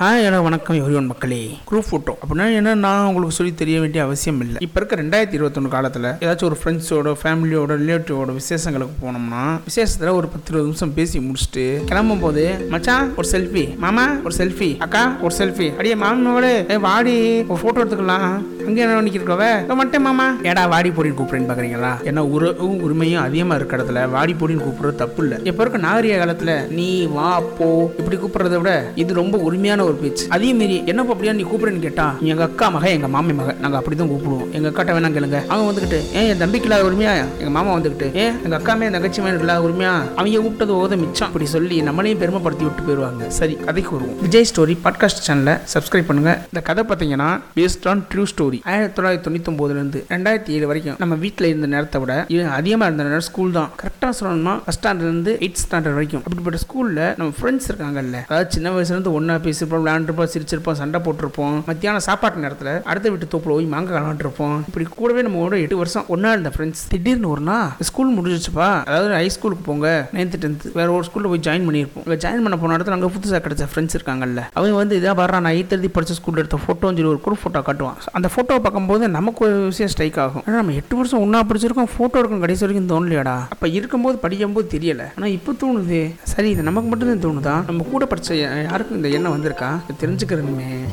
Hi hello வணக்கம். Everyone மக்களே. Group photo அப்படின்னா என்ன நான் உங்களுக்கு சொல்லி தெரிய வேண்டிய அவசியம் இல்லை. இப்போ இருக்க ரெண்டாயிரத்தி இருபத்தொன்று காலத்தில் ஏதாச்சும் ஒரு ஃப்ரெண்ட்ஸோட ஃபேமிலியோட ரிலேட்டிவோட விசேஷங்களுக்கு போனோம்னா விசேஷத்தில் ஒரு பத்து இருபது நிமிஷம் பேசி முடிச்சுட்டு கிளம்பும் போது மச்சான் ஒரு செல்ஃபி மாமா ஒரு செல்ஃபி அக்கா ஒரு செல்ஃபி அடியே மாமாவோட வாடி ஒரு ஃபோட்டோ எடுத்துக்கலாம். அங்கே என்ன நிற்கிறவ மட்டும் மாமா. ஏடா வாடி போடின்னு கூப்பிடுறேன்னு பார்க்குறீங்களா ஏன்னா உறவும் உரிமையும் அதிகமாக இருக்க இடத்துல வாடி போடின்னு கூப்பிடுறது தப்பு இல்லை. இப்போ இருக்க நாகரிக காலத்தில் நீ வா போ. இப்படி கூப்பிடுறத விட இது ரொம்ப உரிமையான ஒரு பேச்சு. அதே மாரி என்ன அப்படியா? நீ கூப்பிடுன்னு கேட்டா எங்க அக்கா மக எங்க மாமி மக நாங்க அப்படிதான் கூப்பிடுவோம். எங்க அக்காட்ட வேணாம் கேளுங்க. அவங்க வந்துகிட்டு ஏன் என் தம்பிக்கு இல்லாத உரிமையா? எங்க மாமா வந்துகிட்டு ஏன் எங்க அக்காமே என் தங்கச்சி மேல இல்லாத உரிமையா? அவங்க கூப்பிட்டது ஓத மிச்சம். அப்படி சொல்லி நம்மளையும் பெருமைப்படுத்தி விட்டு போயிருவாங்க. சரி கதைக்கு வருவோம். விஜய் ஸ்டோரி பாட்காஸ்ட் சேனலை சப்ஸ்கிரைப் பண்ணுங்க. இந்த கதை பார்த்தீங்கன்னா பேஸ்ட் ஆன் ட்ரூ ஸ்டோரி ஆயிரத்தி தொள்ளாயிரத்தி தொண்ணூத்தி ஒன்பதுல இருந்து ரெண்டாயிரத்தி ஏழு வரைக்கும் நம்ம வீட்டில் இருந்த நேரத்தை விட அதிகமா அதிகமாக இருந்த நேரம் ஸ்கூல் தான். கரெக்டாக சொல்லணும்னா ஃபஸ்ட் ஸ்டாண்டர்ட்லேருந்து எயிட் ஸ்டாண்டர்ட் வரைக்கும். அப்படிப்பட்ட ஸ்கூல்ல நம்ம ஃப்ரெண்ட்ஸ் இருக்காங்கல்ல. அதாவது சின்ன வயசுல இருந்து ஒன்னா இருப்போம் விளையாண்டுருப்போம் சிரிச்சிருப்போம் சண்டை போட்டிருப்போம். மத்தியான சாப்பாட்டு நேரத்தில் அடுத்த வீட்டு தோப்புல போய் மாங்க விளாண்டுருப்போம் இப்படி கூடவே நம்ம ஒரு எட்டு வருஷம் ஒன்னா இருந்த ஃப்ரெண்ட்ஸ் திடீர்னு ஒரு நாள் ஸ்கூல் முடிஞ்சிச்சுப்பா அதாவது ஹை ஸ்கூலுக்கு போங்க. நைன்த்து டென்த்து வேற ஒரு ஸ்கூலில் போய் ஜாயின் பண்ணியிருப்போம். இங்கே ஜாயின் பண்ண போன இடத்துல அங்கே புதுசாக கிடைச்ச ஃப்ரெண்ட்ஸ் இருக்காங்கல்ல. அவங்க வந்து இதாக வர்றான் நான் எயித் எழுதி படித்த ஸ்கூலில் எடுத்த ஃபோட்டோன்னு சொல்லி ஒரு குரூப் ஃபோட்டோ காட்டுவான். அந்த ஃபோட்டோவை பார்க்கும்போது நமக்கு ஒரு விஷயம் ஸ்ட்ரைக் ஆகும். ஆனால் நம்ம எட்டு வருஷம் ஒன்றா படிச்சிருக்கோம் ஃபோட்டோ எடுக்கும் கடைசி வரைக்கும் தோணலையாடா. அப்போ இருக்கும்போது படிக்கும்போது தெரியலை. ஆனால் இப்போ தோணுது. சரி இது நமக்கு மட்டும்தான் தோணுதா? நம்ம கூட படிச்ச யாருக்கும் இந்த எண்ணம் வந்திருக்கா? இது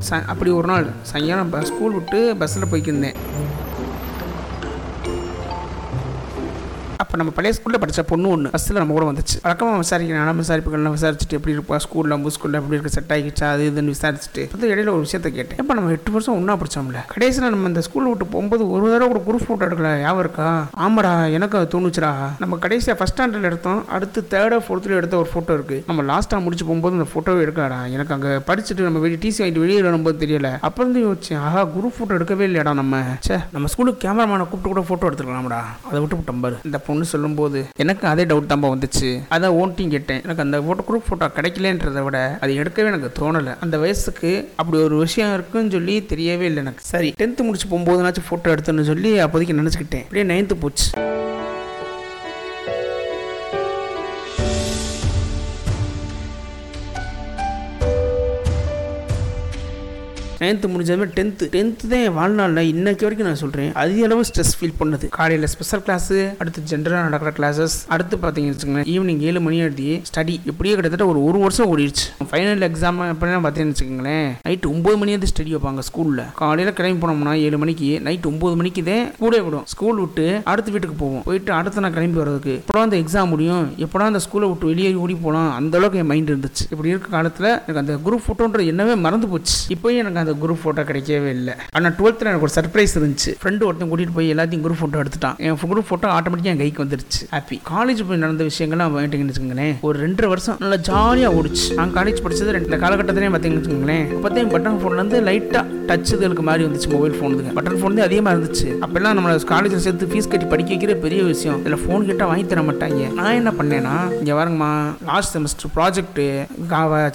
ச அப்படி ஒரு நாள் சாயங்காலம் ஸ்கூல் விட்டு பஸ்ஸில் போய்க்கிருந்தேன். இப்போ நம்ம பழைய ஸ்கூலில் படித்த பொண்ணு ஒன்று ஃபஸ்ட்டில் நம்ம கூட வந்துச்சு. வழக்கமாக விசாரிக்கிறேன் நான் விசாரிப்புகள்லாம் விசாரிச்சுட்டு எப்படி இருப்பா ஸ்கூலில் நம்ம ஸ்கூலில் எப்படி இருக்க செட் ஆகிடுச்சா அது இதுன்னு விசாரிச்சுட்டு. வந்து இடையில ஒரு விஷயத்த கேட்டேன். இப்போ நம்ம எட்டு வருஷம் ஒன்றா படித்தோம்ல கடைசியில் நம்ம இந்த ஸ்கூல் விட்டு போகும்போது ஒரு தடவை கூட குரூப் ஃபோட்டோ எடுக்கல. யாவும் இருக்கா? ஆமாடா எனக்கு அது தோணுச்சுடா. நம்ம கடைசியாக ஃபஸ்ட் ஸ்டாண்டர்டில் எடுத்தோம். அடுத்து தேர்டோ ஃபோர்த்தில் எடுத்த ஒரு ஃபோட்டோ இருக்குது நம்ம லாஸ்ட்டாக முடிச்சு போகும்போது அந்த ஃபோட்டோவே எடுக்கடா எனக்கு அங்கே படிச்சுட்டு நம்ம வெளியே டிசி வாங்கிட்டு வெளியே வரும்போது தெரியல. அப்போ இருந்து யோசிச்சேன் ஆஹா குரூப் ஃபோட்டோ எடுக்கவே இல்லையாடா நம்ம. சே நம்ம ஸ்கூலுக்கு கேமராமேனை கூப்பிட்டு கூட ஃபோட்டோ எடுத்துக்கலாம்டா அதை விட்டு விட்டோம் பாரு. இந்த பொண்ணு சொல்லும்போது எனக்கு அதே டவுட் தான்பா வந்துச்சு. அதான் ஓன்ட்டையும் கேட்டேன். எனக்கு அந்த ஃபோட்டோ குரூப் ஃபோட்டோ கிடைக்கலன்றதை விட அது எடுக்கவே எனக்கு தோணலை. அந்த வயசுக்கு அப்படி ஒரு விஷயம் இருக்குன்னு சொல்லி தெரியவே இல்லை எனக்கு. சரி டென்த்து முடிச்சு போகும்போதுனாச்சும் ஃபோட்டோ எடுத்தோன்னு சொல்லி அப்போதைக்கு நினச்சிக்கிட்டேன். அப்படியே நைன்த்து போச்சு. நைன்த்து முடிஞ்சதுமே டென்த்து டென்த்து தான் என் வாழ்நாளில் இன்னைக்கு வரைக்கும் நான் சொல்கிறேன் அதிக அளவு ஸ்ட்ரெஸ் ஃபீல் பண்ணுது. காலையில் ஸ்பெஷல் கிளாஸு அடுத்து ஜென்ரலாக நடக்கிற கிளாஸஸ் அடுத்து பார்த்தீங்கன்னு வச்சுக்கோங்களேன் ஈவினிங் ஏழு மணி எழுதி ஸ்டடி இப்படியே கிட்டத்தட்ட ஒரு ஒரு வருஷம் ஓடிடுச்சு. ஃபைனல் எக்ஸாம் எப்படின்னா பார்த்தீங்கன்னு வச்சுக்கோங்களேன் நைட்டு ஒம்பது மணி வந்து ஸ்டடி வைப்பாங்க ஸ்கூலில் காலையில் கிளம்பி போனோம்னா ஏழு மணிக்கு நைட் ஒம்பது மணிக்கு தான் கூட விடும். ஸ்கூல் விட்டு அடுத்த வீட்டுக்கு போவோம். போயிட்டு அடுத்த நான் கிளம்பி வர்றதுக்கு. எப்படா அந்த எக்ஸாம் முடியும்? எப்படா அந்த ஸ்கூலை விட்டு வெளியே ஓடி போகலாம் அந்த அளவுக்கு என் மைண்ட் இருந்துச்சு. இப்படி இருக்க காலத்தில் எனக்கு அந்த குரூப் ஃபோட்டோன்ற என்னவே மறந்து போச்சு. இப்போயும் எனக்கு அந்த குரூப் ஃபோட்டோ கிடைக்கவே இல்லை. ஆனால் டுவெல்த்தில் எனக்கு ஒரு சர்ப்ரைஸ் இருந்துச்சு. ஃப்ரெண்டு ஒருத்தன் கூட்டிகிட்டு போய் எல்லாத்தையும் குரூப் ஃபோட்டோ எடுத்துட்டான். என் குரூப் ஃபோட்டோ ஆட்டோமேட்டிக்காக என் கைக்கு வந்துருச்சு. ஹாப்பி காலேஜ் போய் நடந்த விஷயங்கள்லாம் வாங்கிட்டீங்கன்னு வச்சுக்கோங்களேன். ஒரு ரெண்டரை வருஷம் நல்லா ஜாலியாக ஓடிச்சு. நான் காலேஜ் படித்தது ரெண்டு காலகட்டத்திலே பார்த்தீங்கன்னு வச்சுக்கோங்களேன். அப்போதையும் பட்டன் ஃபோன்லேருந்து லைட்டாக டச் இதுகளுக்கு மாதிரி வந்துச்சு மொபைல் ஃபோனுக்கு பட்டன் ஃபோன் தான் அதிகமாக இருந்துச்சு. அப்போல்லாம் நம்மளை காலேஜில் சேர்த்து ஃபீஸ் கட்டி படிக்க வைக்கிற பெரிய விஷயம். இதில் ஃபோன் கேட்டால் வாங்கி தர மாட்டாங்க. நான் என்ன பண்ணேன்னா இங்கே வரங்கம்மா லாஸ்ட் செமஸ்டர் ப்ராஜெக்ட்டு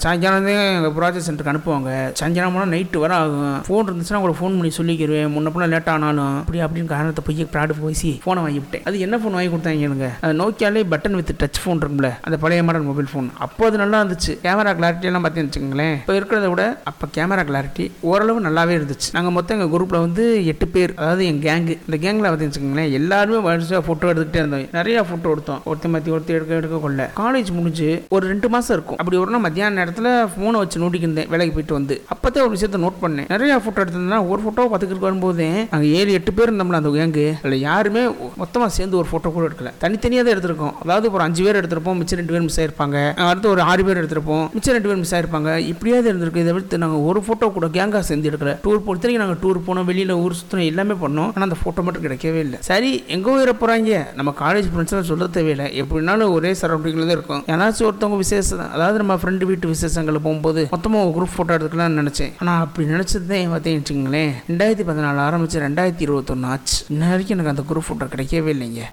சாயங்காலம் எங்கள் ப்ராஜெக்ட் சென்டருக்கு அனுப்புவாங்க. சாயங்காலம் போனால் நைட்டு வர ஆகும் ஃபோன் இருந்துச்சுன்னா உங்களுக்கு ஃபோன் பண்ணி சொல்லிக்கிறேன். முன்ன பின்ன லேட் ஆனாலும் அப்படி அப்படின்னு காரணத்தை போய் ப்ராடு பேசி ஃபோனை வாங்கி விட்டேன். அது என்ன ஃபோன் வாங்கி கொடுத்தாங்க எனக்கு அது நோக்கியாலே பட்டன் வித் டச் ஃபோன் இருக்கும்ல. அந்த பழைய மாடல் மொபைல் ஃபோன் அப்போ அது நல்லா இருந்துச்சு. கேமரா கிளாரிட்டி எல்லாம் பார்த்தீங்கன்னு வச்சுக்கோங்களேன். இப்போ இருக்கிறத விட அப்போ கேமரா கிளாரிட்டி ஓரளவு நல்லாவே இருந்துச்சு. நாங்கள் மொத்தம் எங்கள் குரூப்பில் வந்து எட்டு பேர் அதாவது என் கேங்கு இந்த கேங்கில் பார்த்தீங்கன்னு வச்சுக்கோங்களேன் எல்லாருமே வரிசையாக ஃபோட்டோ எடுத்துக்கிட்டே இருந்தோம். நிறையா ஃபோட்டோ எடுத்தோம். ஒருத்தர் மாற்றி ஒருத்தர் எடுக்க எடுக்க கொள்ள காலேஜ் முடிஞ்சு ஒரு ரெண்டு மாதம் இருக்கும். அப்படி ஒரு நாள் மத்தியான நேரத்தில் ஃபோனை வச்சு நோட்டிக்கிருந்தேன் வேலைக்கு போயிட்டு வந்து. அப்போதான் ஒரு விஷயத்தை நோட் பண்ணேன். நிறைய ஃபோட்டோ எடுத்திருந்தா ஒரு ஃபோட்டோ பார்த்துக்கிட்டு வரும்போது அங்கே ஏழு எட்டு பேர் இருந்தோம்ல அந்த கேங்கு அதில் யாருமே மொத்தமாக சேர்ந்து ஒரு ஃபோட்டோ கூட எடுக்கல. தனித்தனியாக தான் எடுத்திருக்கோம். அதாவது ஒரு அஞ்சு பேர் எடுத்திருப்போம் மிச்சம் ரெண்டு பேர் மிஸ் ஆயிருப்பாங்க. அடுத்து ஒரு ஆறு பேர் எடுத்திருப்போம் மிச்சம் ரெண்டு பேர் மிஸ் ஆயிருப்பாங்க. இப்படியாவது இருந்திருக்கு. இதை விடுத்து நாங்கள் ஒரு ஃபோட்டோ கூட கேங்காக சேர்ந்து எடுக்கல. டூர் பொறுத்தவரைக்கும் நாங்கள் டூர் போனோம். வெளியில் ஊர் சுற்றணும் எல்லாமே பண்ணோம். ஆனால் அந்த ஃபோட்டோ மட்டும் கிடைக்கவே இல்லை. சரி எங்கே உயிர போகிறாங்க நம்ம காலேஜ் ஃப்ரெண்ட்ஸ்லாம் சொல்ல தேவையில்லை. எப்படினாலும் ஒரே சரௌண்டிங்கில் தான் இருக்கும். ஏன்னாச்சும் ஒருத்தவங்க விசேஷம் அதாவது நம்ம ஃப்ரெண்டு வீட்டு விசேஷங்கள் போகும்போது மொத்தமாக ஒரு குரூப் ஃபோட்டோ எடுத்துக்கலாம்னு நினச்சேன். ஆனால் அப்படி நினச்சது தான் பார்த்தீங்கன்னு வச்சுங்களேன் ரெண்டாயிரத்தி பதினாலு ஆரம்பித்து ரெண்டாயிரத்தி இருபத்தொன்று ஆச்சு. இன்ன வரைக்கும் எனக்கு அந்த குரூப் ஃபோட்டோ கிடைக்கவே இல்லைங்க.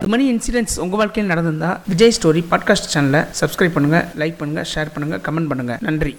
இது மாதிரி இன்சிடென்ட்ஸ் உங்கள் வாழ்க்கையில் நடந்திருந்தா விஜய் ஸ்டோரி பாட்காஸ்ட் சேனலை சப்ஸ்கிரைப் பண்ணுங்கள் லைக் பண்ணுங்கள் ஷேர் பண்ணுங்கள் கமெண்ட் பண்ணுங்கள் நன்றி.